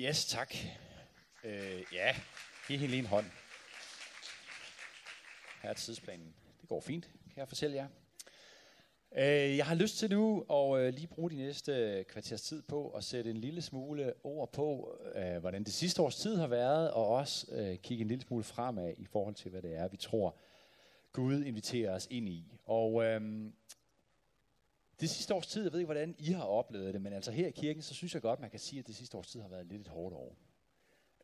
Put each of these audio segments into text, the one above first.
Yes, tak. Øh, ja, giv hende lige en hånd. Her er tidsplanen. Det går fint, kan jeg fortælle jer. Øh, jeg har lyst til nu at øh, lige bruge de næste kvarters tid på at sætte en lille smule ord på, øh, hvordan det sidste års tid har været, og også øh, kigge en lille smule fremad i forhold til, hvad det er, vi tror, Gud inviterer os ind i. Og øh, det sidste års tid, jeg ved ikke, hvordan I har oplevet det, men altså her i kirken, så synes jeg godt, man kan sige, at det sidste års tid har været lidt et hårdt år.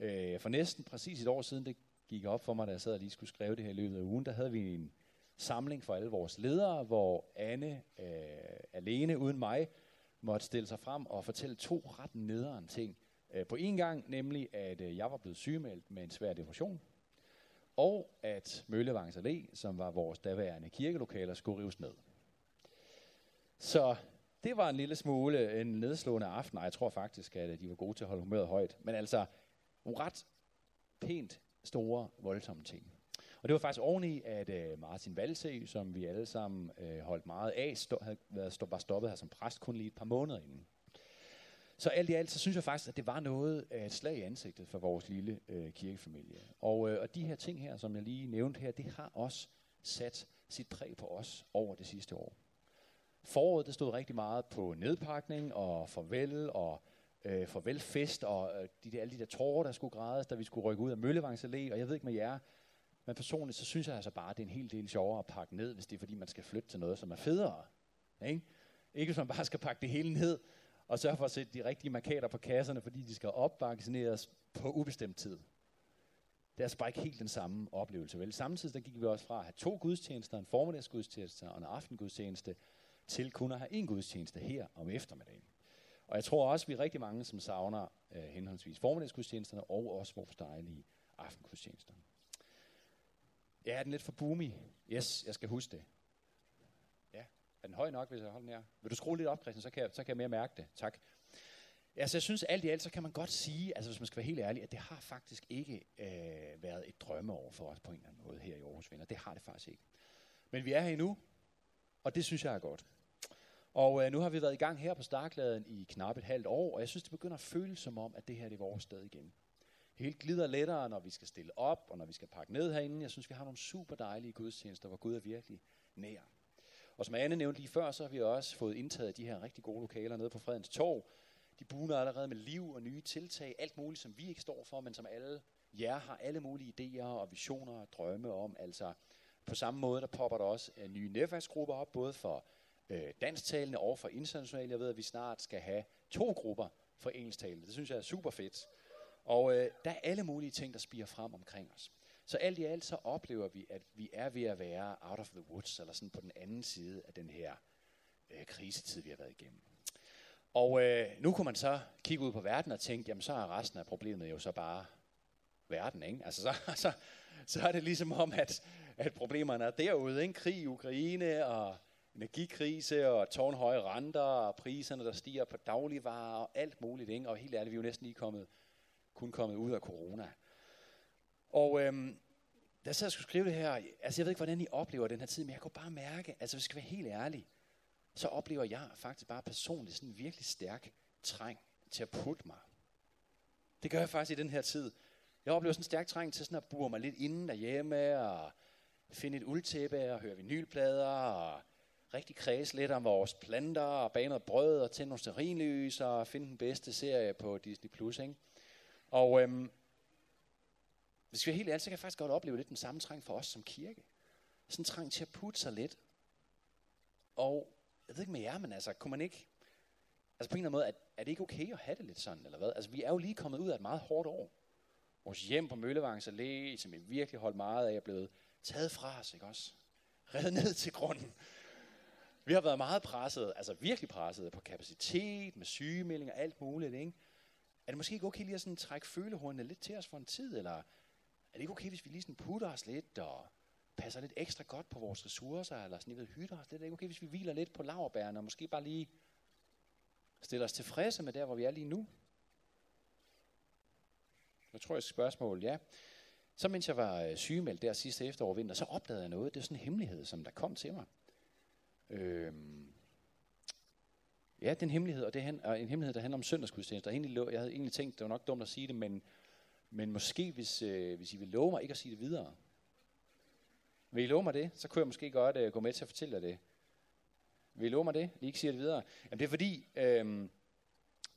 Øh, for næsten præcis et år siden, det gik op for mig, da jeg sad og lige skulle skrive det her i løbet af ugen, der havde vi en samling for alle vores ledere, hvor Anne øh, alene uden mig måtte stille sig frem og fortælle to ret nederen ting. Øh, på en gang, nemlig at øh, jeg var blevet sygemeldt med en svær depression, og at Møllevangs Allé, som var vores daværende kirkelokaler, skulle rives ned. Så det var en lille smule en nedslående aften, og jeg tror faktisk, at de var gode til at holde humøret højt. Men altså, ret pænt store, voldsomme ting. Og det var faktisk oveni, at øh, Martin Valsø, som vi alle sammen øh, holdt meget af, stå, havde været stå, var stoppet her som præst kun lige et par måneder inden. Så alt i alt, så synes jeg faktisk, at det var noget af et slag i ansigtet for vores lille øh, kirkefamilie. Og, øh, og de her ting her, som jeg lige nævnte her, det har også sat sit præg på os over det sidste år. Foråret, det stod rigtig meget på nedpakning og farvel og øh, farvelfest og øh, de der, alle de der tårer, der skulle grædes, da vi skulle rykke ud af Møllevangs Allé, og jeg ved ikke med jer, men personligt så synes jeg altså bare, at det er en hel del sjovere at pakke ned, hvis det er fordi, man skal flytte til noget, som er federe. Ikke, ikke hvis man bare skal pakke det hele ned, og sørge for at sætte de rigtige markader på kasserne, fordi de skal opvaccineres på ubestemt tid. Det er altså bare ikke helt den samme oplevelse. Vel? Samtidig der gik vi også fra at have to gudstjenester, en formiddagsgudstjeneste og en aftengudstjeneste, til kun at have en gudstjeneste her om eftermiddagen. Og jeg tror også, at vi er rigtig mange, som savner øh, henholdsvis formiddagsgudstjenesterne og også vores dejlige aftengudstjenester. Ja, er den lidt for boomy? Yes, jeg skal huske det. Ja, er den høj nok, hvis jeg holder den her? Vil du skrue lidt op, Christian, så kan jeg, så kan jeg mere mærke det. Tak. Altså, jeg synes alt i alt, så kan man godt sige, altså hvis man skal være helt ærlig, at det har faktisk ikke øh, været et drømmeår for os på en eller anden måde her i Aarhus Venner. Det har det faktisk ikke. Men vi er her endnu, og det synes jeg er godt. Og øh, nu har vi været i gang her på Starkladen i knap et halvt år, og jeg synes, det begynder at føles som om, at det her det er vores sted igen. Det hele glider lettere, når vi skal stille op, og når vi skal pakke ned herinde. Jeg synes, vi har nogle super dejlige gudstjenester, hvor Gud er virkelig nær. Og som Anne nævnte lige før, så har vi også fået indtaget de her rigtig gode lokaler nede på Fredens Torv. De buner allerede med liv og nye tiltag, alt muligt, som vi ikke står for, men som alle jer har alle mulige idéer og visioner og drømme om. Altså på samme måde, der popper der også øh, nye netværksgrupper op, både for øh, dansktalende og for internationale. Jeg ved, at vi snart skal have to grupper for engelsktalende. Det synes jeg er super fedt. Og øh, der er alle mulige ting, der spiger frem omkring os. Så alt i alt så oplever vi, at vi er ved at være out of the woods, eller sådan på den anden side af den her øh, krisetid, vi har været igennem. Og øh, nu kunne man så kigge ud på verden og tænke, jamen så er resten af problemet jo så bare verden, ikke? Altså så, så, så er det ligesom om, at, at problemerne er derude, ikke? Krig i Ukraine og energikrise og tårnhøje renter og priserne, der stiger på dagligvarer og alt muligt. Ikke? Og helt ærligt, vi er jo næsten lige kommet, kun kommet ud af corona. Og øhm, da jeg sad og skulle skrive det her, altså jeg ved ikke, hvordan I oplever den her tid, men jeg kunne bare mærke, altså hvis jeg skal være helt ærlig, så oplever jeg faktisk bare personligt sådan en virkelig stærk træng til at putte mig. Det gør jeg faktisk i den her tid. Jeg oplever sådan en stærk træng til sådan at bure mig lidt inden derhjemme, og finde et uldtæppe, og høre vinylplader, og rigtig kredse lidt om vores planter, og bage noget brød, og tænde nogle sterinlys, og finde den bedste serie på Disney+. Plus, ikke? Og øhm, hvis vi er helt ærlige, så kan jeg faktisk godt opleve lidt den samme trang for os som kirke. Sådan en trang til at putte sig lidt. Og jeg ved ikke med jer, men altså, kunne man ikke... Altså på en eller anden måde, er, er det ikke okay at have det lidt sådan, eller hvad? Altså vi er jo lige kommet ud af et meget hårdt år. Vores hjem på Møllevangs Allé, som vi virkelig holdt meget af, er blevet taget fra os, ikke også? Reddet ned til grunden. Vi har været meget presset, altså virkelig presset på kapacitet, med sygemeldinger og alt muligt. Ikke? Er det måske ikke okay lige at sådan trække følehornene lidt til os for en tid, eller er det ikke okay, hvis vi lige sådan putter os lidt og passer lidt ekstra godt på vores ressourcer, eller sådan, ved, hytter os lidt? Er det ikke okay, hvis vi hviler lidt på laverbærene, og måske bare lige stiller os tilfredse med der, hvor vi er lige nu? Jeg tror, jeg spørgsmål, ja. Så mens jeg var øh, sygemeldt der sidste efterår vinter, så opdagede jeg noget. Det er sådan en hemmelighed, som der kom til mig. Øh, Ja, det er en hemmelighed, og det er en, hemmelighed, der handler om søndagsgudstjenester. Jeg, jeg havde egentlig tænkt, det var nok dumt at sige det, men, men måske hvis, øh, hvis I vil love mig ikke at sige det videre. Vil I love mig det? Så kunne jeg måske godt øh, gå med til at fortælle jer det. Vil I love mig det? I ikke siger det videre? Jamen det er fordi, øh,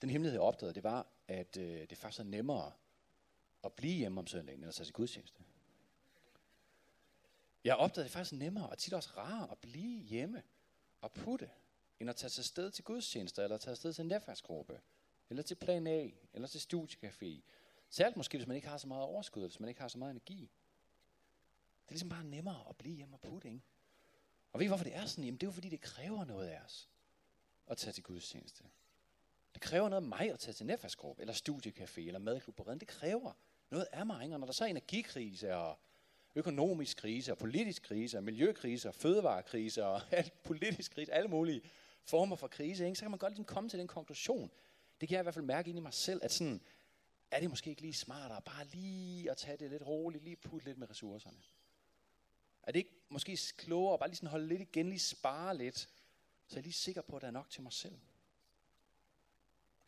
den hemmelighed jeg opdagede, det var, at øh, det faktisk er nemmere at blive hjemme om søndagen, end at tage til gudstjeneste. Jeg opdagede, det er nemmere, og tit også rarere at blive hjemme at putte, end at tage sig sted til gudstjenester, eller tage sted til en netværksgruppe, eller til plan A, eller til studiecafé. Særligt måske, hvis man ikke har så meget overskud, eller hvis man ikke har så meget energi. Det er ligesom bare nemmere at blive hjemme og putte, ikke? Og ved I, hvorfor det er sådan? Jamen, det er jo fordi, det kræver noget af os at tage til gudstjeneste. Det kræver noget af mig at tage til netværksgruppe, eller studiecafé, eller madklub på redden. Det kræver noget af mig, ikke? Og når der så er energikrise, og økonomisk krise, og politisk krise, og miljøkrise, og fødevarekrise, og alt politisk krise, alle mulige former for krise, ikke? så kan man godt ligesom komme til den konklusion. Det kan jeg i hvert fald mærke ind i mig selv, at sådan, er det måske ikke lige smartere bare lige at tage det lidt roligt, lige putte lidt med ressourcerne? Er det ikke måske klogere at bare lige sådan holde lidt igen, lige spare lidt, så jeg er lige sikker på, at der er nok til mig selv?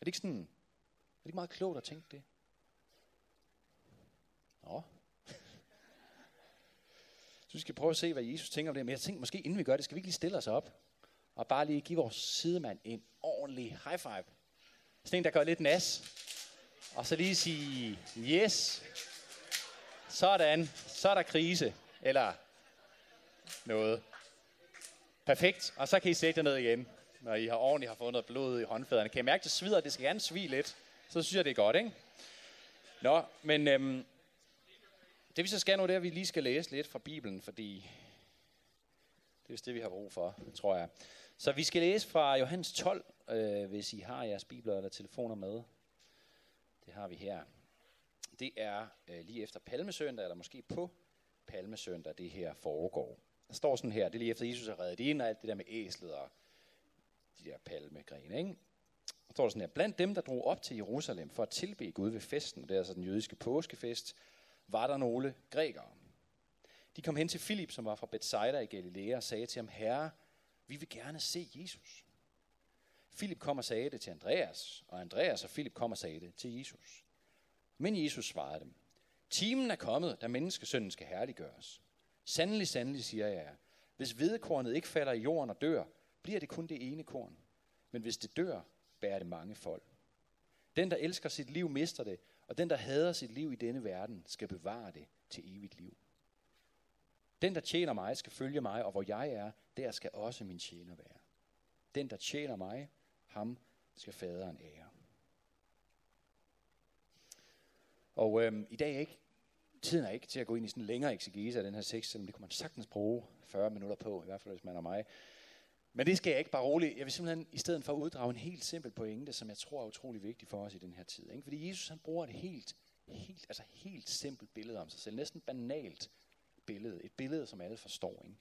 Er det ikke sådan, er det ikke meget klogt at tænke det? Nå. Vi skal prøve at se, hvad Jesus tænker om det. Men jeg tænker, måske inden vi gør det, skal vi ikke lige stille os op? Og bare lige give vores sidemand en ordentlig high five. Sådan en, der gør lidt nas. Og så lige sige, yes. Sådan. Så er der krise. Eller noget. Perfekt. Og så kan I sætte ned igen, når I har ordentligt har fået noget blod i håndfæderne. Kan I mærke, at det svider? Det skal gerne svige lidt. Så synes jeg, det er godt, ikke? Nå, men øhm, det vi så skal nu, det er, at vi lige skal læse lidt fra Bibelen, fordi det er det, vi har brug for, tror jeg. Så vi skal læse fra Johannes 12, øh, hvis I har jeres bibler eller telefoner med. Det har vi her. Det er øh, lige efter palmesøndag, eller måske på palmesøndag, det her foregår. Der står sådan her, det er lige efter Jesus har reddet ind, og alt det der med æslet og de der palmegrene, ikke? Der står sådan her, blandt dem, der drog op til Jerusalem for at tilbe Gud ved festen, det er altså den jødiske påskefest, var der nogle grækere. De kom hen til Filip, som var fra Bethsaida i Galilea, og sagde til ham, Herre, vi vil gerne se Jesus. Filip kom og sagde det til Andreas, og Andreas og Filip kom og sagde det til Jesus. Men Jesus svarede dem, Timen er kommet, da menneskesønnen skal herliggøres. Sandelig, sandelig, siger jeg hvis hvedekornet ikke falder i jorden og dør, bliver det kun det ene korn. Men hvis det dør, bærer det mange folk. Den, der elsker sit liv, mister det, og den, der hader sit liv i denne verden, skal bevare det til evigt liv. Den, der tjener mig, skal følge mig, og hvor jeg er, der skal også min tjener være. Den, der tjener mig, ham skal faderen ære. Og øhm, i dag er ikke, tiden er ikke til at gå ind i sådan en længere eksegese af den her tekst, selvom det kunne man sagtens bruge 40 minutter på, i hvert fald hvis man er mig. Men det skal jeg ikke bare roligt. Jeg vil simpelthen i stedet for uddrage en helt simpel pointe, som jeg tror er utrolig vigtig for os i den her tid. Ikke? Fordi Jesus han bruger et helt, helt, altså helt simpelt billede om sig selv. Næsten banalt billede. Et billede, som alle forstår. Ikke?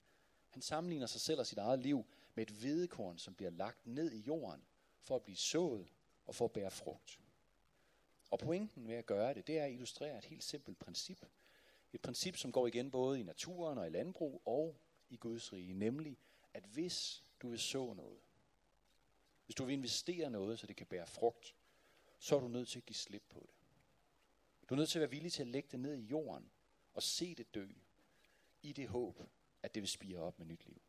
Han sammenligner sig selv og sit eget liv med et hvedekorn, som bliver lagt ned i jorden for at blive sået og for at bære frugt. Og pointen med at gøre det, det er at illustrere et helt simpelt princip. Et princip, som går igen både i naturen og i landbrug og i Guds rige, nemlig at hvis du vil så noget, hvis du vil investere noget, så det kan bære frugt, så er du nødt til at give slip på det. Du er nødt til at være villig til at lægge det ned i jorden og se det dø, i det håb, at det vil spire op med nyt liv.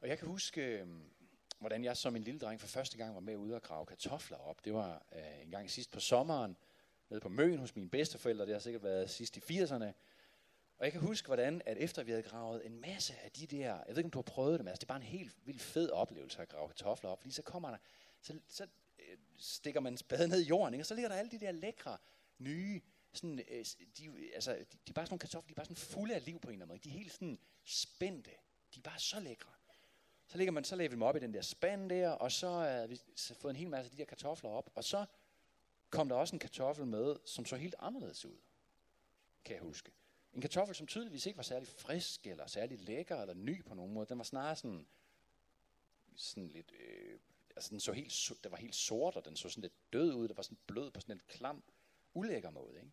Og jeg kan huske, øhm, hvordan jeg som en lille dreng for første gang var med ude og grave kartofler op. Det var øh, en gang sidst på sommeren, nede på Møn hos mine bedsteforældre. Det har sikkert været sidst i 80'erne. Og jeg kan huske, hvordan at efter vi havde gravet en masse af de der, jeg ved ikke, om du har prøvet det, men altså, det er bare en helt vildt fed oplevelse at grave kartofler op, fordi så kommer der, så, så øh, stikker man spaden ned i jorden, ikke? og så ligger der alle de der lækre, nye, sådan, øh, de, altså, de, de er bare sådan nogle kartofler, de er bare sådan fulde af liv på en eller anden måde. De er helt sådan spændte. De er bare så lækre. Så ligger man, så lægger vi dem op i den der spand der, og så har vi fået en hel masse af de der kartofler op, og så kom der også en kartoffel med, som så helt anderledes ud, kan jeg huske. En kartoffel, som tydeligvis ikke var særlig frisk, eller særlig lækker, eller ny på nogen måde. Den var snarere sådan, sådan lidt, øh, altså den så helt, den var helt sort, og den så sådan lidt død ud. Der var sådan blød på sådan en klam, ulækker måde. Ikke?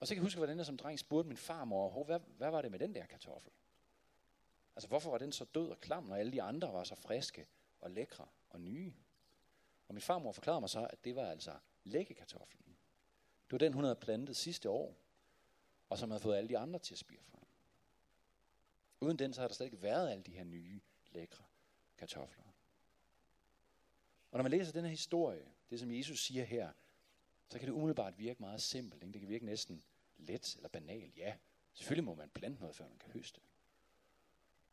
Og så kan jeg huske, hvordan jeg som dreng spurgte min farmor, hvad, hvad var det med den der kartoffel? Altså, hvorfor var den så død og klam, når alle de andre var så friske og lækre og nye. Og min farmor forklarede mig så, at det var altså lækkekartoflen. Det var den, hun havde plantet sidste år, og som havde fået alle de andre til at spire frem. Uden den, så har der slet ikke været alle de her nye, lækre kartofler. Og når man læser den her historie, det som Jesus siger her, så kan det umiddelbart virke meget simpelt. Ikke? Det kan virke næsten let eller banalt. Ja, selvfølgelig må man plante noget, før man kan høste.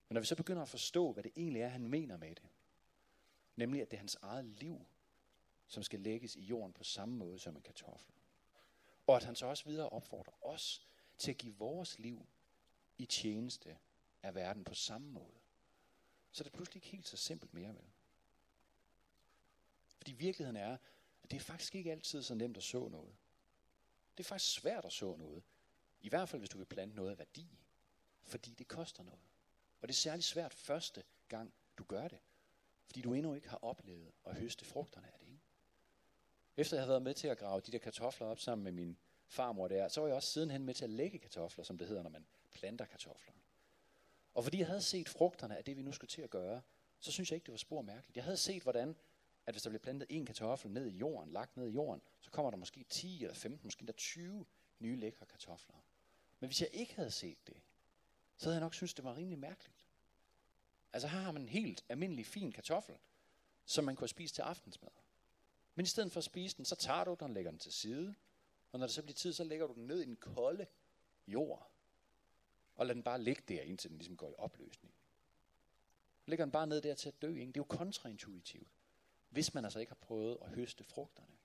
Men når vi så begynder at forstå, hvad det egentlig er, han mener med det, nemlig at det er hans eget liv, som skal lægges i jorden på samme måde som en kartoffel. Og at han så også videre opfordrer os til at give vores liv i tjeneste af verden på samme måde. Så er det pludselig ikke helt så simpelt mere, vel? Fordi virkeligheden er, at det er faktisk ikke altid så nemt at så noget. Det er faktisk svært at så noget. I hvert fald, hvis du vil plante noget af værdi. Fordi det koster noget. Og det er særligt svært første gang, du gør det. Fordi du endnu ikke har oplevet at høste frugterne af det. Ikke? Efter jeg havde været med til at grave de der kartofler op sammen med min farmor der, så var jeg også sidenhen med til at lægge kartofler, som det hedder, når man planter kartofler. Og fordi jeg havde set frugterne af det, vi nu skulle til at gøre, så synes jeg ikke, det var spor mærkeligt. Jeg havde set, hvordan at hvis der bliver plantet en kartoffel ned i jorden, lagt ned i jorden, så kommer der måske 10 eller 15, måske endda 20 nye lækre kartofler. Men hvis jeg ikke havde set det, så havde jeg nok synes det var rimelig mærkeligt. Altså her har man en helt almindelig fin kartoffel, som man kunne spise til aftensmad. Men i stedet for at spise den, så tager du den og lægger den til side. Og når det så bliver tid, så lægger du den ned i den kolde jord. Og lader den bare ligge der, indtil den ligesom går i opløsning. Lægger den bare ned der til at dø. Ikke? Det er jo kontraintuitivt. Hvis man altså ikke har prøvet at høste frugterne.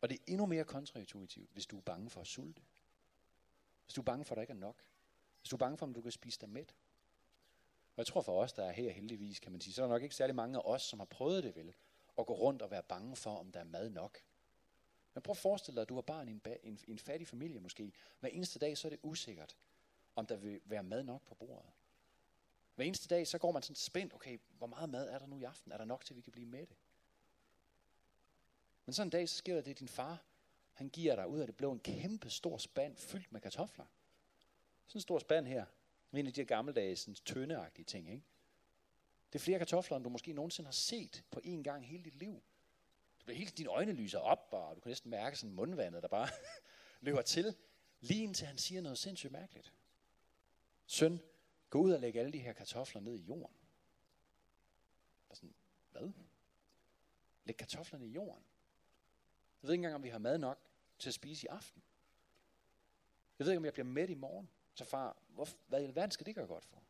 Og det er endnu mere kontraintuitivt, hvis du er bange for at sulte. Hvis du er bange for, at der ikke er nok. Hvis du er bange for, om du kan spise dig mæt. Og jeg tror for os, der er her heldigvis, kan man sige, så er der nok ikke særlig mange af os, som har prøvet det vel, at gå rundt og være bange for, om der er mad nok. Men prøv at forestille dig, at du har barn i en, en, en fattig familie måske. Hver eneste dag, så er det usikkert, om der vil være mad nok på bordet. Hver eneste dag, så går man sådan spændt, okay, hvor meget mad er der nu i aften? Er der nok til, at vi kan blive med det? Men sådan en dag, så sker der det, at din far, han giver dig ud af det blå en kæmpe stor spand fyldt med kartofler. Sådan en stor spand her. En af de her gammeldags sådan tøndeagtige ting, ikke? Det er flere kartofler, end du måske nogensinde har set på én gang hele dit liv. Du bliver helt, dine øjne lyser op, og du kan næsten mærke sådan mundvandet, der bare løber til, lige indtil han siger noget sindssygt mærkeligt. Søn, gå ud og læg alle de her kartofler ned i jorden. Og sådan, hvad? Læg kartoflerne i jorden? Jeg ved ikke engang, om vi har mad nok til at spise i aften. Jeg ved ikke, om jeg bliver mæt i morgen. Så far, hvor, hvad i alverden skal det gøre godt for?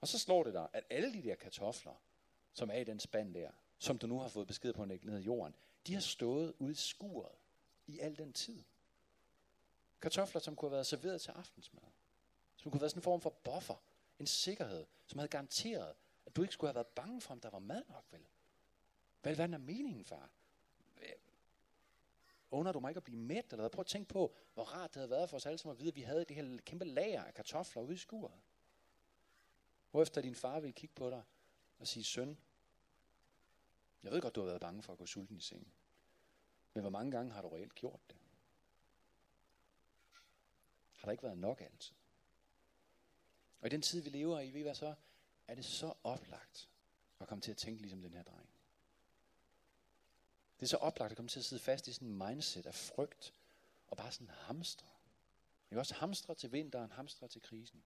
Og så slår det dig, at alle de der kartofler, som er i den spand der, som du nu har fået besked på at lægge ned i jorden, de har stået ude i skuret i al den tid. Kartofler, som kunne have været serveret til aftensmad. Som kunne have været sådan en form for buffer. En sikkerhed, som havde garanteret, at du ikke skulle have været bange for, om der var mad nok, vel? Hvad er meningen, far? Under du mig ikke at blive mæt, eller hvad? Prøv at tænke på, hvor rart det havde været for os alle sammen at vide, at vi havde det her kæmpe lager af kartofler ude i skuret. Hvorefter din far ville kigge på dig og sige, søn, jeg ved godt, du har været bange for at gå sulten i seng. Men hvor mange gange har du reelt gjort det? Har der ikke været nok altid? Og i den tid, vi lever i, ved I hvad så? Er det så oplagt at komme til at tænke ligesom den her dreng. Det er så oplagt at komme til at sidde fast i sådan en mindset af frygt, og bare sådan hamstre. Vi kan også hamstre til vinteren, hamstre til krisen.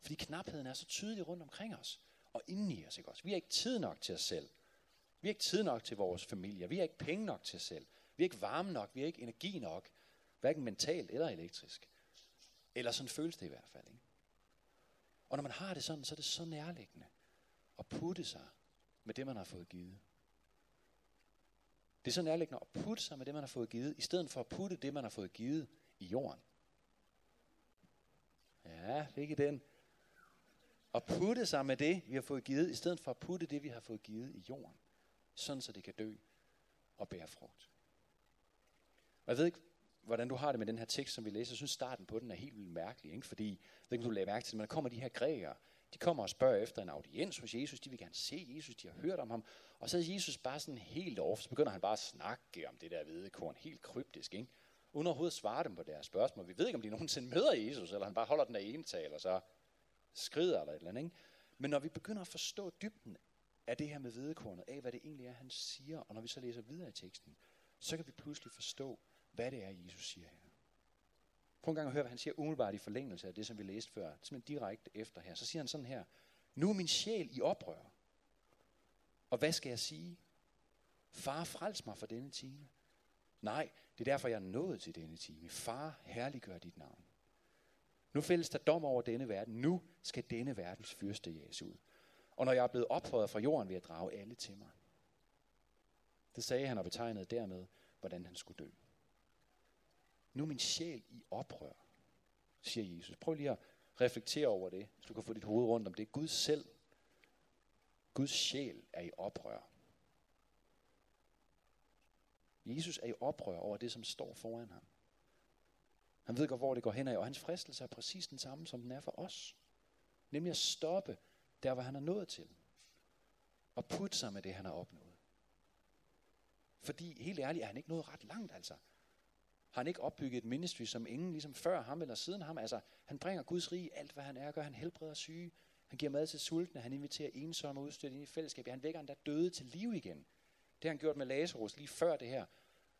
Fordi knapheden er så tydelig rundt omkring os, og inden i os. Ikke også? Vi har ikke tid nok til os selv. Vi har ikke tid nok til vores familie. Vi har ikke penge nok til os selv. Vi har ikke varme nok. Vi har ikke energi nok. Hverken mentalt eller elektrisk. Eller sådan føles det i hvert fald. Ikke? Og når man har det sådan, så er det så nærliggende at putte sig med det, man har fået givet. Det er så nærliggende at putte sig med det, man har fået givet, i stedet for at putte det, man har fået givet i jorden. Ja, ikke den. At putte sig med det, vi har fået givet, i stedet for at putte det, vi har fået givet i jorden. Sådan, så det kan dø og bære frugt. Og jeg ved ikke, hvordan du har det med den her tekst, som vi læser. Jeg synes, starten på den er helt vildt mærkelig. Ikke? Fordi, jeg ved ikke, om du lagde mærke til men der kommer de her grækere, de kommer og spørger efter en audiens hos Jesus. De vil gerne se Jesus, de har hørt om ham. Og så er Jesus bare sådan helt off, så begynder han bare at snakke om det der hvedekorn, helt kryptisk. Ikke? Uden overhovedet at svare dem på deres spørgsmål. Vi ved ikke, om de nogensinde møder Jesus, eller han bare holder den der ene tale, og så skrider eller et eller andet. Ikke? Men når vi begynder at forstå dybden af det her med vedekornet, af hvad det egentlig er, han siger, og når vi så læser videre i teksten, så kan vi pludselig forstå, hvad det er, Jesus siger her. Prøv en gang at høre, hvad han siger umiddelbart i forlængelse af det, som vi læste før. Simpelthen direkte efter her. Så siger han sådan her. Nu er min sjæl i oprør. Og hvad skal jeg sige? Far, frels mig for denne time. Nej, det er derfor, jeg er nået til denne time. Far, herliggør dit navn. Nu fældes der dom over denne verden. Nu skal denne verdens fyrste jages ud. Og når jeg er blevet ophøjet fra jorden, vil jeg drage alle til mig. Det sagde han og betegnede dermed, hvordan han skulle dø. Nu er min sjæl i oprør, siger Jesus. Prøv lige at reflektere over det, så du kan få dit hoved rundt om det. Gud selv, Guds sjæl er i oprør. Jesus er i oprør over det, som står foran ham. Han ved godt, hvor det går hen ad, og hans fristelse er præcis den samme, som den er for os. Nemlig at stoppe der, hvor han er nået til. Og putte sig med det, han har opnået. Fordi helt ærligt er han ikke nået ret langt, altså. Har han ikke opbygget et ministry, som ingen ligesom før ham eller siden ham? Altså, han bringer Guds rige, alt hvad han er, gør han helbreder syge. Han giver mad til sultne, han inviterer ensomme udstødt ind i fællesskab. Han vækker endda døde til liv igen. Det har han gjort med Lazarus lige før det her,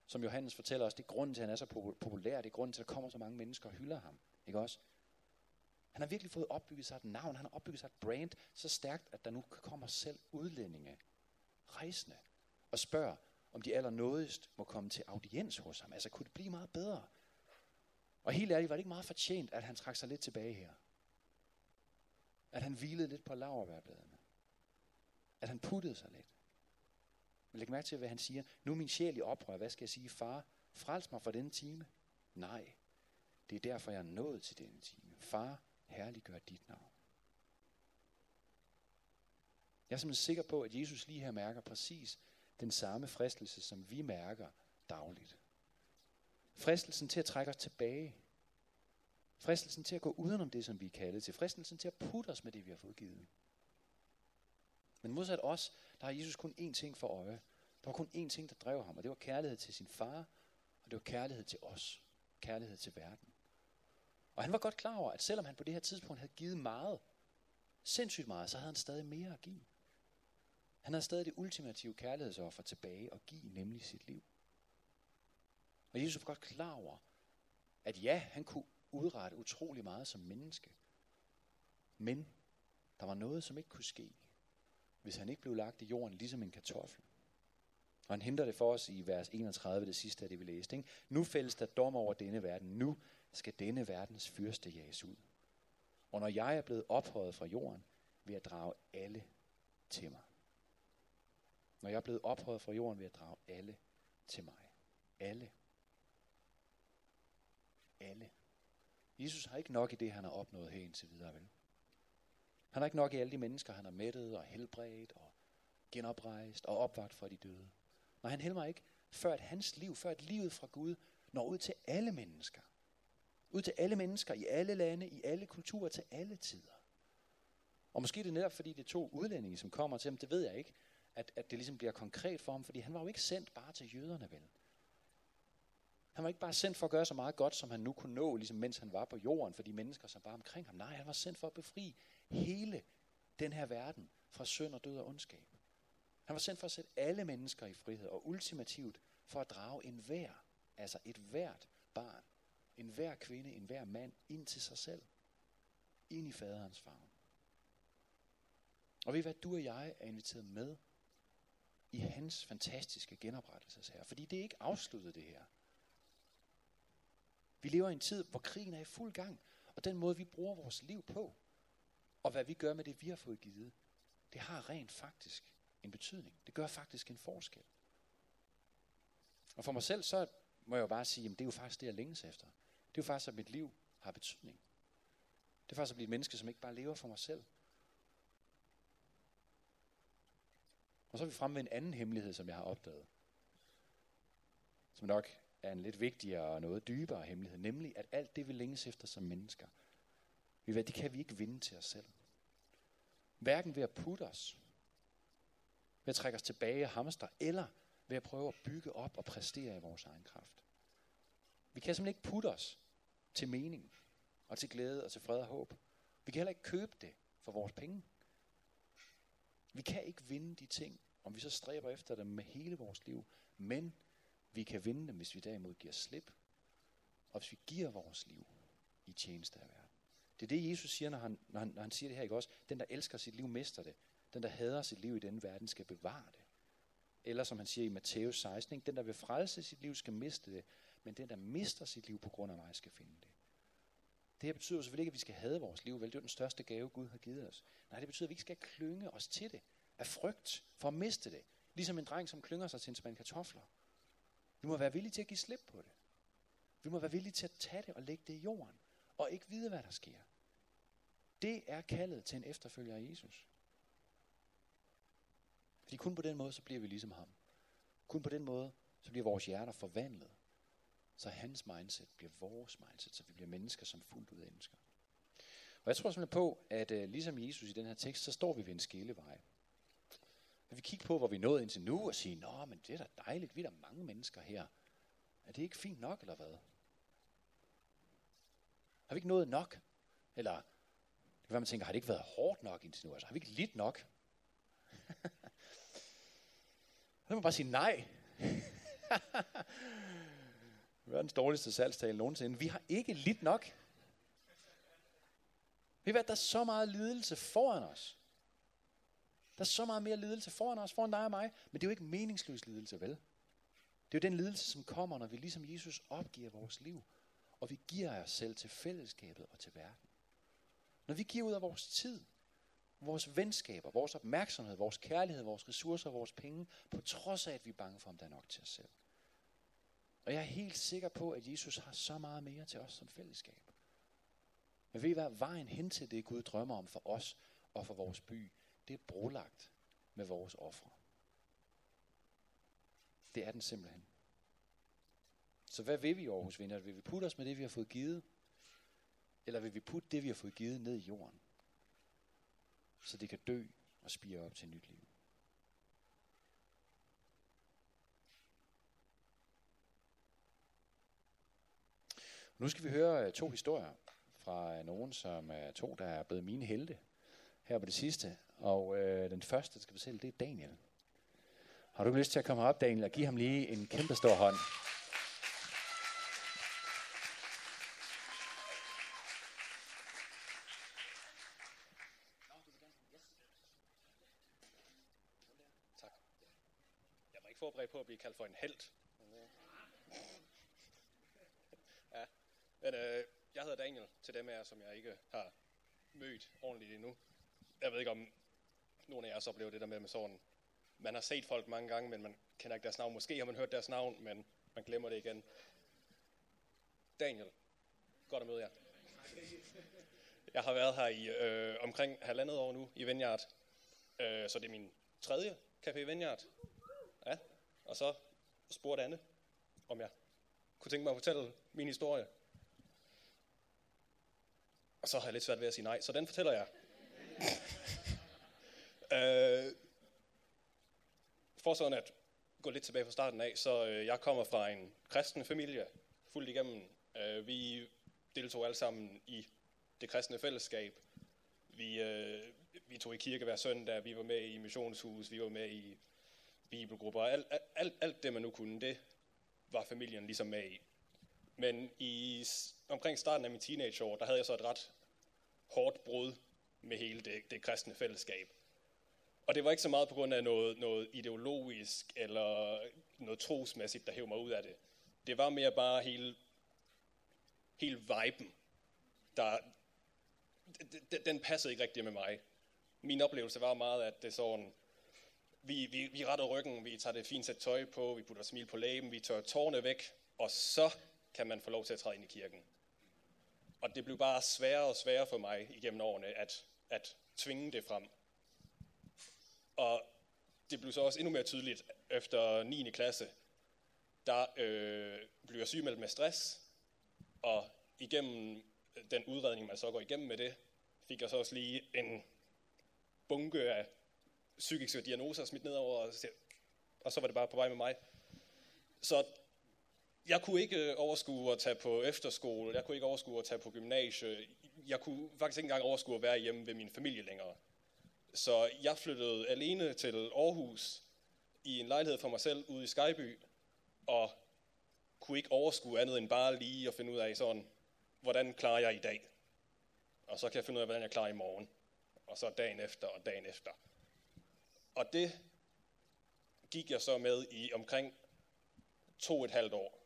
som Johannes fortæller os. Det er grunden til, at han er så populær. Det er grunden til, at der kommer så mange mennesker og hylder ham. Ikke også? Han har virkelig fået opbygget sig et navn. Han har opbygget sig et brand så stærkt, at der nu kommer selv udlændinge rejsende og spørger, om de allernådigst må komme til audiens hos ham. Altså kunne det blive meget bedre? Og helt ærligt var det ikke meget fortjent, at han trak sig lidt tilbage her. At han hvilede lidt på laverbærbladene. At han puttede sig lidt. Men læg mærke til, hvad han siger. Nu er min sjæl i oprør. Hvad skal jeg sige? Far, frels mig fra denne time. Nej, det er derfor, jeg er nået til denne time. Far, herliggør dit navn. Jeg er simpelthen sikker på, at Jesus lige her mærker præcis den samme fristelse, som vi mærker dagligt. Fristelsen til at trække os tilbage. Fristelsen til at gå udenom det, som vi er kaldet til. Fristelsen til at putte os med det, vi har fået givet. Men modsat os, der har Jesus kun én ting for øje. Der var kun én ting, der drev ham, og det var kærlighed til sin far, og det var kærlighed til os. Kærlighed til verden. Og han var godt klar over, at selvom han på det her tidspunkt havde givet meget, sindssygt meget, så havde han stadig mere at give. Han havde stadig det ultimative kærlighedsoffer tilbage at give, nemlig sit liv. Og Jesus var godt klar over, at ja, han kunne udrette utrolig meget som menneske. Men der var noget, som ikke kunne ske, hvis han ikke blev lagt i jorden ligesom en kartoffel. Og han henter det for os i vers 31, det sidste af det, vi læste. Ikke? Nu fældes der dom over denne verden. Nu skal denne verdens fyrste jages ud. Og når jeg er blevet ophøjet fra jorden, vil jeg drage alle til mig. Når jeg er blevet ophøjet fra jorden, vil jeg drage alle til mig. Alle. Alle. Jesus har ikke nok i det, han har opnået her indtil videre, vel? Han har ikke nok i alle de mennesker, han har mættet og helbredt og genoprejst og opvagt fra de døde. Når han helmer ikke, før at hans liv, før at livet fra Gud når ud til alle mennesker. Ud til alle mennesker, i alle lande, i alle kulturer, til alle tider. Og måske det er netop, fordi det er to udlændinge, som kommer til ham, det ved jeg ikke, at, at det ligesom bliver konkret for ham, fordi han var jo ikke sendt bare til jøderne, vel? Han var ikke bare sendt for at gøre så meget godt, som han nu kunne nå, ligesom mens han var på jorden, for de mennesker, som var omkring ham. Nej, han var sendt for at befri hele den her verden fra synd og død og ondskab. Han var sendt for at sætte alle mennesker i frihed, og ultimativt for at drage en hver, altså et hvert barn, en hver kvinde, en hver mand, ind til sig selv. Ind i faderens favn. Og ved hvad, du og jeg er inviteret med i hans fantastiske genoprettelsesherre. Fordi det er ikke afsluttet det her. Vi lever i en tid, hvor krigen er i fuld gang. Og den måde, vi bruger vores liv på, og hvad vi gør med det, vi har fået givet, det har rent faktisk en betydning. Det gør faktisk en forskel. Og for mig selv, så må jeg jo bare sige, at det er jo faktisk det, jeg længes efter. Det er jo faktisk, at mit liv har betydning. Det er faktisk at blive et menneske, som ikke bare lever for mig selv. Og så er vi fremme ved en anden hemmelighed, som jeg har opdaget. Som nok er en lidt vigtigere og noget dybere hemmelighed. Nemlig, at alt det, vi længes efter som mennesker, det kan vi ikke vinde til os selv. Hverken ved at putte os, ved at trække os tilbage og hamstre, eller ved at prøve at bygge op og præstere i vores egen kraft. Vi kan simpelthen ikke putte os til mening, og til glæde og til fred og håb. Vi kan heller ikke købe det for vores penge. Vi kan ikke vinde de ting, om vi så stræber efter dem med hele vores liv, men vi kan vinde dem, hvis vi derimod giver slip, og hvis vi giver vores liv i tjeneste af verden. Det er det, Jesus siger, når han, når han, når han siger det her, ikke også? Den, der elsker sit liv, mister det. Den, der hader sit liv i denne verden, skal bevare det. Eller som han siger i Matthæus 16, ikke? den, der vil frelse sit liv, skal miste det. Men den, der mister sit liv på grund af mig, skal finde det. Det her betyder selvfølgelig ikke, at vi skal have vores liv. Vel, det er den største gave, Gud har givet os. Nej, det betyder, at vi ikke skal klynge os til det. Af frygt for at miste det. Ligesom en dreng, som klynger sig til en spand kartofler. Vi må være villige til at give slip på det. Vi må være villige til at tage det og lægge det i jorden. Og ikke vide, hvad der sker. Det er kaldet til en efterfølger af Jesus. Fordi kun på den måde, så bliver vi ligesom ham. Kun på den måde, så bliver vores hjerter forvandlet. Så hans mindset bliver vores mindset, så vi bliver mennesker, som fuldt ud ønsker. Og jeg tror simpelthen på, at uh, ligesom Jesus i den her tekst, så står vi ved en skillevej. Når vi kigger på, hvor vi er nået indtil nu, og siger, nå, men det er da dejligt, vi er der mange mennesker her. Er det ikke fint nok, eller hvad? Har vi ikke nået nok? Eller det kan være, man tænker, har det ikke været hårdt nok indtil nu? Altså, har vi ikke lidt nok? Så må man bare sige nej. Verdens dårligste salgstale nogensinde. Vi har ikke lidt nok. Vi ved, at der er så meget lidelse foran os. Der er så meget mere lidelse foran os, foran dig og mig. Men det er jo ikke meningsløs lidelse, vel? Det er jo den lidelse, som kommer, når vi ligesom Jesus opgiver vores liv. Og vi giver os selv til fællesskabet og til verden. Når vi giver ud af vores tid, vores venskaber, vores opmærksomhed, vores kærlighed, vores ressourcer, vores penge, på trods af, at vi er bange for, om der er nok til os selv. Og jeg er helt sikker på, at Jesus har så meget mere til os som fællesskab. Men ved I hvad? Vejen hen til det, Gud drømmer om for os og for vores by, det er brolagt med vores ofre. Det er den simpelthen. Så hvad vil vi i Aarhus Vinder? Vil vi putte os med det, vi har fået givet? Eller vil vi putte det, vi har fået givet, ned i jorden? Så det kan dø og spire op til nyt liv. Nu skal vi høre øh, to historier fra øh, nogen, som øh, er to, der er blevet mine helte her på det sidste. Og øh, den første, der skal fortælle, det er Daniel. Har du lyst til at komme op, Daniel, og give ham lige en kæmpe stor hånd? Tak. Jeg ikke forberedt på at blive kaldt for en held. Ja, men øh, jeg hedder Daniel, til dem af jer, som jeg ikke har mødt ordentligt endnu. Jeg ved ikke, om nogen af jer så oplever det der med, med sådan, man har set folk mange gange, men man kender ikke deres navn. Måske har man hørt deres navn, men man glemmer det igen. Daniel, godt at møde jer. Jeg har været her i øh, omkring halvandet år nu i Vineyard, øh, så det er min tredje Café Vineyard. Ja, og så spurgte Anne, om jeg kunne tænke mig at fortælle min historie. Og så har jeg lidt svært ved at sige nej, så den fortæller jeg. øh, for sådan at gå lidt tilbage fra starten af, så øh, jeg kommer fra en kristen familie, fuldt igennem. Øh, vi deltog alle sammen i det kristne fællesskab. Vi, øh, vi tog i kirke hver søndag, vi var med i missionshus, vi var med i bibelgrupper, alt, alt, alt det man nu kunne, det var familien ligesom med i. Men i omkring starten af min teenageår, der havde jeg så et ret hårdt brud med hele det, det kristne fællesskab. Og det var ikke så meget på grund af noget, noget ideologisk eller noget trosmæssigt, der hævde mig ud af det. Det var mere bare hele, hele viben, der, den passede ikke rigtig med mig. Min oplevelse var meget, at det sådan, vi, vi, vi retter ryggen, vi tager det fint sæt tøj på, vi putter smil på læben, vi tør tårne væk, og så kan man få lov til at træde ind i kirken. Og det blev bare sværere og sværere for mig igennem årene at, at tvinge det frem. Og det blev så også endnu mere tydeligt efter 9. klasse. Der øh, blev jeg sygemeldt med stress, og igennem den udredning, man så går igennem med det, fik jeg så også lige en bunke af psykiske diagnoser smidt ned over, og så var det bare på vej med mig. Så jeg kunne ikke øh, overskue at tage på efterskole, jeg kunne ikke overskue at tage på gymnasie, jeg kunne faktisk ikke engang overskue at være hjemme ved min familie længere. Så jeg flyttede alene til Aarhus i en lejlighed for mig selv ude i Skyby, og kunne ikke overskue andet end bare lige at finde ud af sådan, hvordan klarer jeg i dag? Og så kan jeg finde ud af, hvordan jeg klarer i morgen. Og så dagen efter og dagen efter. Og det gik jeg så med i omkring to et halvt år.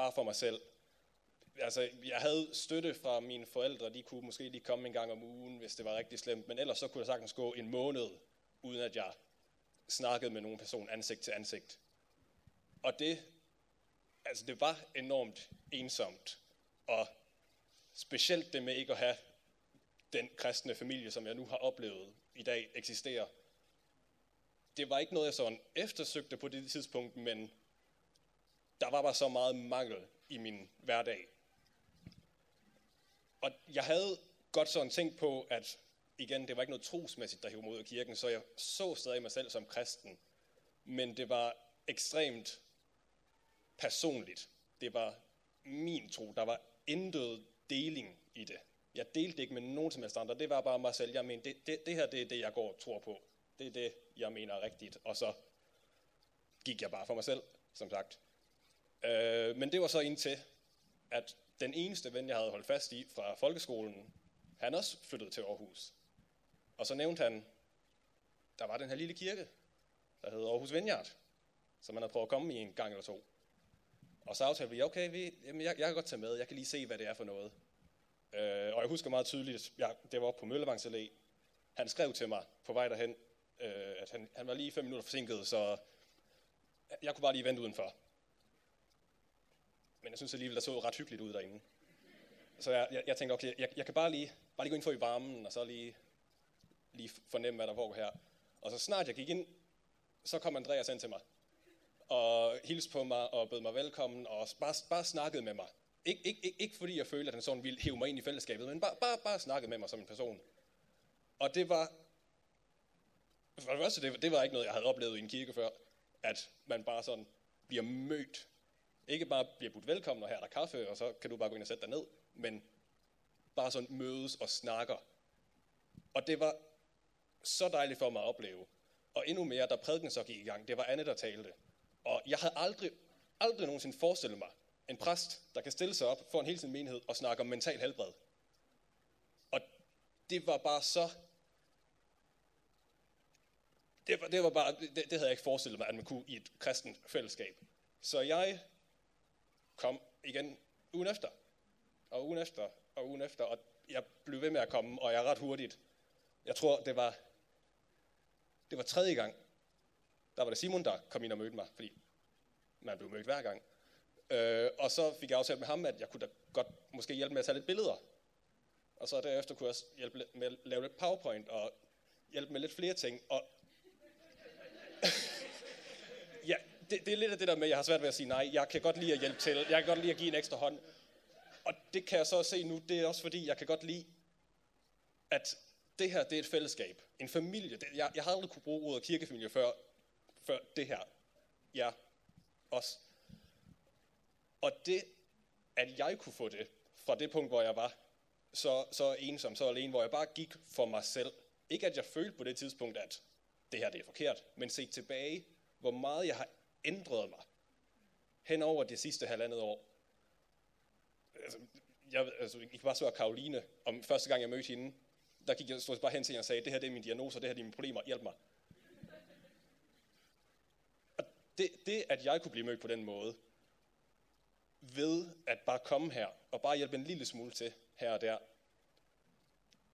Bare for mig selv. Altså, jeg havde støtte fra mine forældre. De kunne måske lige komme en gang om ugen, hvis det var rigtig slemt. Men ellers så kunne jeg sagtens gå en måned, uden at jeg snakkede med nogen person ansigt til ansigt. Og det, altså det var enormt ensomt. Og specielt det med ikke at have den kristne familie, som jeg nu har oplevet i dag, eksisterer. Det var ikke noget, jeg sådan eftersøgte på det tidspunkt, men der var bare så meget mangel i min hverdag. Og jeg havde godt sådan tænkt på, at igen, det var ikke noget trosmæssigt, der hævde mod kirken, så jeg så stadig mig selv som kristen. Men det var ekstremt personligt. Det var min tro. Der var intet deling i det. Jeg delte ikke med nogen som helst andre. Det var bare mig selv. Jeg mente, det, det, det her det er det, jeg går og tror på. Det er det, jeg mener er rigtigt. Og så gik jeg bare for mig selv, som sagt. Øh, men det var så indtil, at den eneste ven, jeg havde holdt fast i fra folkeskolen, han også flyttede til Aarhus. Og så nævnte han, der var den her lille kirke, der hed Aarhus Vineyard, som man havde prøvet at komme i en gang eller to. Og så aftalte vi, okay, vi, jamen jeg, jeg kan godt tage med, jeg kan lige se, hvad det er for noget. Øh, og jeg husker meget tydeligt, jeg, det var oppe på Møllevangs Allé. Han skrev til mig på vej derhen, øh, at han, han var lige fem minutter forsinket, så jeg kunne bare lige vente udenfor. Men jeg synes alligevel, der så ret hyggeligt ud derinde. Så jeg, jeg, jeg tænkte, okay, jeg, jeg kan bare lige, bare lige gå ind for i varmen, og så lige, lige fornemme, hvad der foregår her. Og så snart jeg gik ind, så kom Andreas ind til mig. Og hilste på mig og bød mig velkommen, og bare, bare snakkede med mig. Ikke, ikke, ikke, ikke fordi jeg følte, at han sådan ville hive mig ind i fællesskabet, men bare, bare, bare snakkede med mig som en person. Og det var, for det første, det, det var ikke noget, jeg havde oplevet i en kirke før, at man bare sådan bliver mødt. Ikke bare bliver budt velkommen, og her er der kaffe, og så kan du bare gå ind og sætte dig ned, men bare sådan mødes og snakker. Og det var så dejligt for mig at opleve. Og endnu mere, da prædiken så gik i gang, det var Anne, der talte. Og jeg havde aldrig, aldrig nogensinde forestillet mig en præst, der kan stille sig op for en hel sin menighed og snakke om mental helbred. Og det var bare så... Det var, det var bare, det, det havde jeg ikke forestillet mig, at man kunne i et kristent fællesskab. Så jeg kom igen ugen efter, og ugen efter, og ugen efter, og jeg blev ved med at komme, og jeg er ret hurtigt. Jeg tror, det var, det var tredje gang, der var det Simon, der kom ind og mødte mig, fordi man blev mødt hver gang. Øh, og så fik jeg aftalt med ham, at jeg kunne da godt måske hjælpe med at tage lidt billeder. Og så derefter kunne jeg også hjælpe med at lave lidt PowerPoint og hjælpe med lidt flere ting. Og ja, det, det er lidt af det der med, at jeg har svært ved at sige nej. Jeg kan godt lide at hjælpe til. Jeg kan godt lide at give en ekstra hånd. Og det kan jeg så se nu, det er også fordi, jeg kan godt lide, at det her, det er et fællesskab. En familie. Det, jeg, jeg har aldrig kunne bruge ordet kirkefamilie før, før det her. Ja, os. Og det, at jeg kunne få det, fra det punkt, hvor jeg var så, så ensom, så alene, hvor jeg bare gik for mig selv. Ikke at jeg følte på det tidspunkt, at det her det er forkert, men se tilbage, hvor meget jeg har ændret mig hen over det sidste halvandet år. Altså, jeg, altså, I kan bare spørge Karoline, om første gang jeg mødte hende, der gik jeg stod bare hen til hende og sagde, det her det er min diagnose, det her det er mine problemer, hjælp mig. Og det, det, at jeg kunne blive mødt på den måde, ved at bare komme her og bare hjælpe en lille smule til her og der,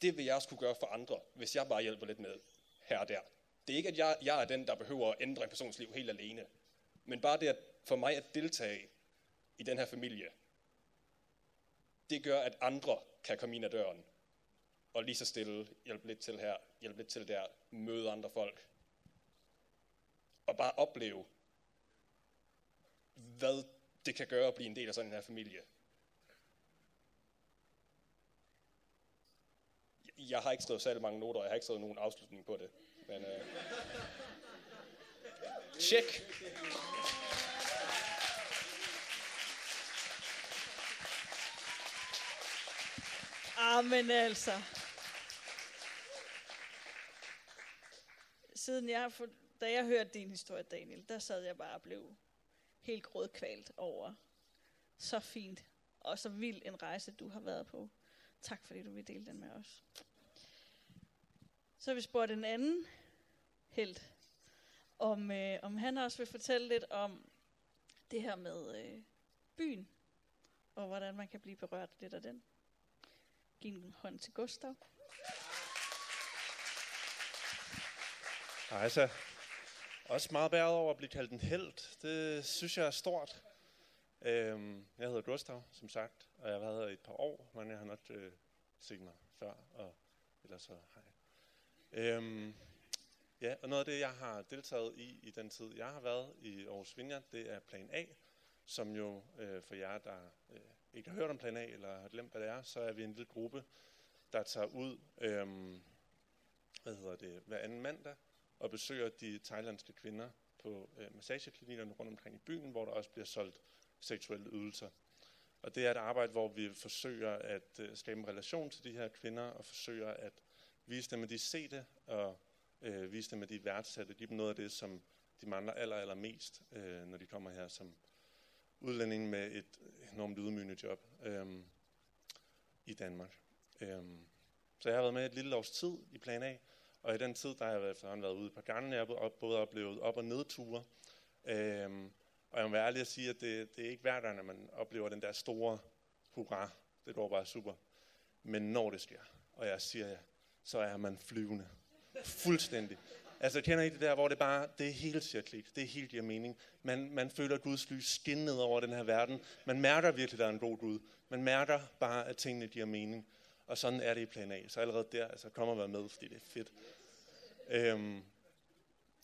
det vil jeg også kunne gøre for andre, hvis jeg bare hjælper lidt med her og der. Det er ikke, at jeg, jeg er den, der behøver at ændre en persons liv helt alene, men bare det at for mig at deltage i den her familie, det gør, at andre kan komme ind ad døren og lige så stille hjælpe lidt til her, hjælpe lidt til der, møde andre folk. Og bare opleve, hvad det kan gøre at blive en del af sådan en her familie. Jeg har ikke skrevet særlig mange noter, og jeg har ikke skrevet nogen afslutning på det. Men, øh, Tjek. Amen altså. siden jeg, for, da jeg hørte din historie, Daniel, der sad jeg bare og blev helt grådkvalt over så fint og så vild en rejse, du har været på. Tak fordi du vil dele den med os. Så har vi spurgt en anden helt, om, øh, om han også vil fortælle lidt om det her med øh, byen, og hvordan man kan blive berørt lidt af den. Giv en hånd til Gustav. Altså. Også meget bæret over at blive kaldt en held. Det synes jeg er stort. Øhm, jeg hedder Gustav, som sagt, og jeg har været her i et par år, men jeg har nok øh, set mig før, og ellers så hej. Øhm, ja, og noget af det, jeg har deltaget i i den tid, jeg har været i Aarhus Vineyard, det er Plan A, som jo øh, for jer, der øh, ikke har hørt om Plan A, eller har glemt, hvad det er, så er vi en lille gruppe, der tager ud, øh, hvad hedder det, hver anden mandag, og besøger de thailandske kvinder på øh, massageklinikkerne rundt omkring i byen, hvor der også bliver solgt seksuelle ydelser. Og det er et arbejde, hvor vi forsøger at øh, skabe en relation til de her kvinder, og forsøger at vise dem, at de ser det, og øh, vise dem, at de er værdsatte, give dem noget af det, som de mangler aller, aller mest, øh, når de kommer her som udlænding med et enormt ydmygende job øh, i Danmark. Øh, så jeg har været med et lille års tid i Plan A, og i den tid, der har jeg efterhånden været ude på gangen, jeg har både oplevet op- og nedture. øh, og jeg må være ærlig at sige, at det, det er ikke hver gang, at man oplever den der store hurra, det går bare super. Men når det sker, og jeg siger ja, så er man flyvende. Fuldstændig. Altså, kender I det der, hvor det bare, det er helt cirkligt, det er helt giver mening. Man, man føler Guds lys skinne ned over den her verden. Man mærker virkelig, at der er en god Gud. Man mærker bare, at tingene giver mening. Og sådan er det i plan A. Så allerede der, altså kom og vær med, fordi det er fedt. Øhm,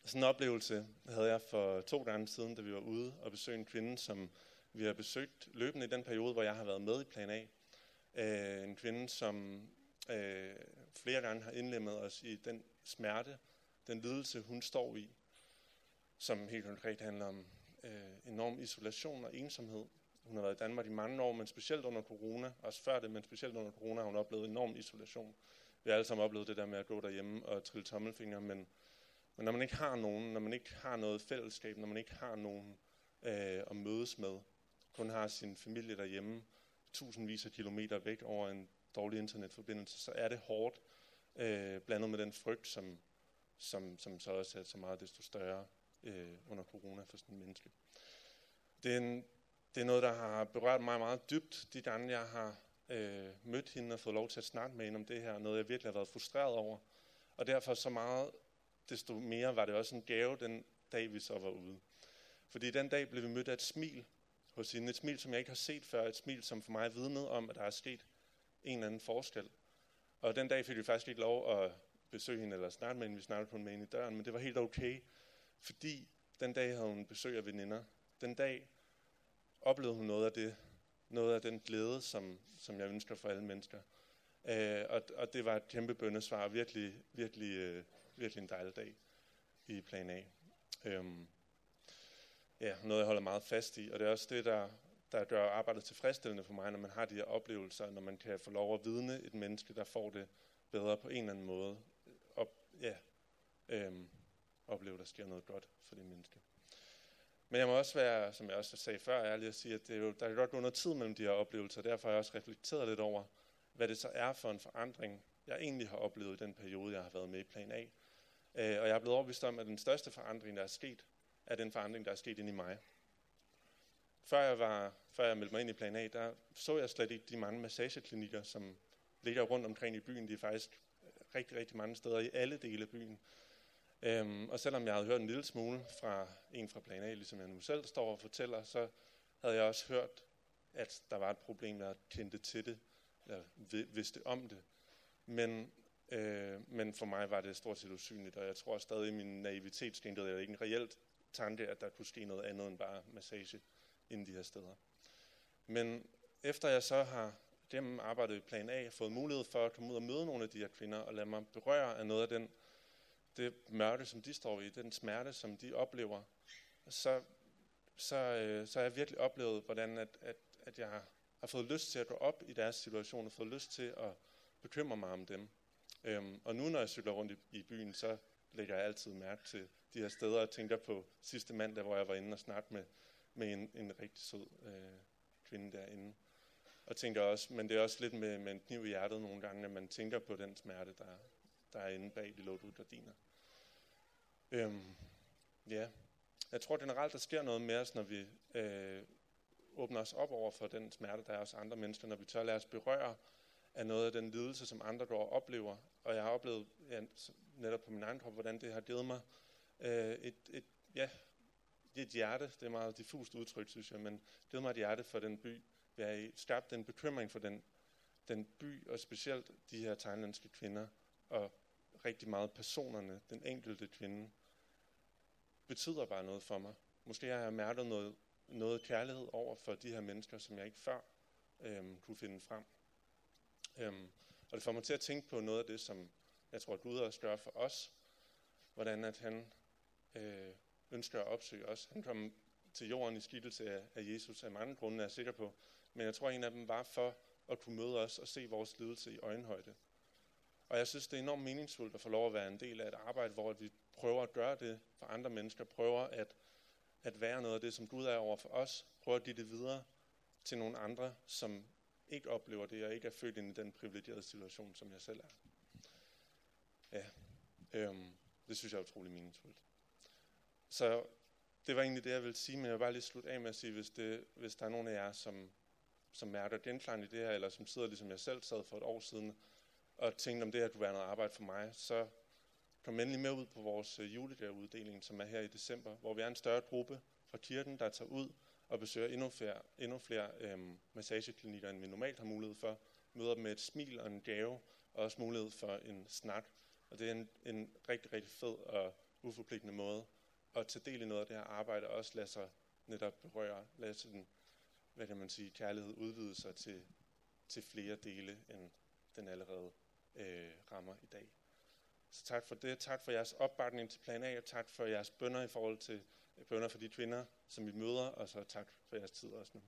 sådan en oplevelse havde jeg for to gange siden, da vi var ude og besøgte en kvinde, som vi har besøgt løbende i den periode, hvor jeg har været med i plan A. Øh, en kvinde, som øh, flere gange har indlemmet os i den smerte, den lidelse, hun står i, som helt konkret handler om øh, enorm isolation og ensomhed. Hun har været i Danmark i mange år, men specielt under corona, også før det, men specielt under corona har hun oplevet enorm isolation. Vi har alle sammen oplevet det der med at gå derhjemme og trille tommelfingre, men, men når man ikke har nogen, når man ikke har noget fællesskab, når man ikke har nogen øh, at mødes med, kun har sin familie derhjemme, tusindvis af kilometer væk over en dårlig internetforbindelse, så er det hårdt, øh, blandet med den frygt, som, som, som så også er så meget desto større øh, under corona for sådan en menneske. Det er, en, det er noget, der har berørt mig meget dybt, de gange jeg har øh, mødt hende og fået lov til at snakke med hende om det her, noget jeg virkelig har været frustreret over. Og derfor så meget, desto mere var det også en gave den dag, vi så var ude. Fordi den dag blev vi mødt af et smil hos hende. Et smil, som jeg ikke har set før. Et smil, som for mig vidnede om, at der er sket en eller anden forskel. Og den dag fik vi faktisk ikke lov at besøge hende eller snakke med hende. Vi snakkede kun med hende i døren, men det var helt okay. Fordi den dag havde hun besøg af veninder. Den dag oplevede hun noget af det, noget af den glæde, som, som jeg ønsker for alle mennesker. Øh, og, og det var et kæmpe bøndesvar, virkelig, virkelig, øh, virkelig en dejlig dag i plan A. Øhm, ja, noget jeg holder meget fast i, og det er også det, der, der gør arbejdet tilfredsstillende for mig, når man har de her oplevelser, når man kan få lov at vidne et menneske, der får det bedre på en eller anden måde. Og ja, øhm, opleve, der sker noget godt for det menneske. Men jeg må også være, som jeg også sagde før, ærlig at sige, at det er jo, der kan godt gå noget tid mellem de her oplevelser, derfor har jeg også reflekteret lidt over, hvad det så er for en forandring, jeg egentlig har oplevet i den periode, jeg har været med i Plan A. Øh, og jeg er blevet overbevist om, at den største forandring, der er sket, er den forandring, der er sket inde i mig. Før jeg, var, før jeg meldte mig ind i Plan A, der så jeg slet ikke de mange massageklinikker, som ligger rundt omkring i byen. De er faktisk rigtig, rigtig mange steder i alle dele af byen. Øhm, og selvom jeg havde hørt en lille smule fra en fra Plan A, ligesom jeg nu selv står og fortæller, så havde jeg også hørt, at der var et problem, jeg kendte til det, eller vidste om det. Men, øh, men for mig var det stort set usynligt, og jeg tror stadig i min naivitet skænkede jeg ikke en reelt tanke, at der kunne ske noget andet end bare massage inden de her steder. Men efter jeg så har gennem arbejdet i Plan A fået mulighed for at komme ud og møde nogle af de her kvinder og lade mig berøre af noget af den det mørke, som de står i, den smerte, som de oplever, så, så, øh, så har jeg virkelig oplevet, hvordan at, at, at jeg har, har fået lyst til at gå op i deres situation, og fået lyst til at bekymre mig om dem. Øhm, og nu, når jeg cykler rundt i, i byen, så lægger jeg altid mærke til de her steder og tænker på sidste mandag, hvor jeg var inde og snakke med, med en, en rigtig sød øh, kvinde derinde. Og tænker også, men det er også lidt med, med en kniv i hjertet nogle gange, at man tænker på den smerte, der, der er inde bag de lukkede gardiner. Øhm, ja, jeg tror generelt, der sker noget med os, når vi øh, åbner os op over for den smerte, der er hos andre mennesker, når vi tør lade os berøre af noget af den lidelse, som andre går og oplever. Og jeg har oplevet ja, netop på min egen krop, hvordan det har givet mig øh, et, et, ja, et hjerte, det er meget diffust udtryk, synes jeg, men givet mig et hjerte for den by, vi har i. Skabt en bekymring for den, den by, og specielt de her thailandske kvinder, og rigtig meget personerne, den enkelte kvinde, betyder bare noget for mig. Måske har jeg mærket noget, noget kærlighed over for de her mennesker, som jeg ikke før øhm, kunne finde frem. Øhm, og det får mig til at tænke på noget af det, som jeg tror, Gud også gør for os. Hvordan at han øh, ønsker at opsøge os. Han kom til jorden i skikkelse af, af Jesus af mange grunde, er jeg sikker på. Men jeg tror, en af dem var for at kunne møde os og se vores lidelse i øjenhøjde. Og jeg synes, det er enormt meningsfuldt at få lov at være en del af et arbejde, hvor vi prøver at gøre det for andre mennesker, prøver at, at være noget af det, som Gud er over for os, prøver at give det videre til nogle andre, som ikke oplever det, og ikke er født ind i den privilegerede situation, som jeg selv er. Ja, øhm, det synes jeg er utrolig meningsfuldt. Så det var egentlig det, jeg ville sige, men jeg vil bare lige slutte af med at sige, hvis, det, hvis der er nogen af jer, som, som mærker genklang i det her, eller som sidder ligesom jeg selv sad for et år siden, og tænkte, om det her kunne være noget arbejde for mig, så kom endelig med ud på vores øh, julegavuddeling, som er her i december, hvor vi er en større gruppe fra kirken, der tager ud og besøger endnu flere, endnu flere øhm, massageklinikker, end vi normalt har mulighed for. Møder dem med et smil og en gave, og også mulighed for en snak. Og det er en, en rigtig, rigtig fed og uforpligtende måde at tage del i noget af det her arbejde, og også lade sig netop berøre, lade sig hvad kan man sige, kærlighed udvide sig til, til flere dele, end den allerede øh, rammer i dag. Så tak for det. Tak for jeres opbakning til plan A, og tak for jeres bønder i forhold til bønder for de kvinder, som vi møder, og så tak for jeres tid også nu.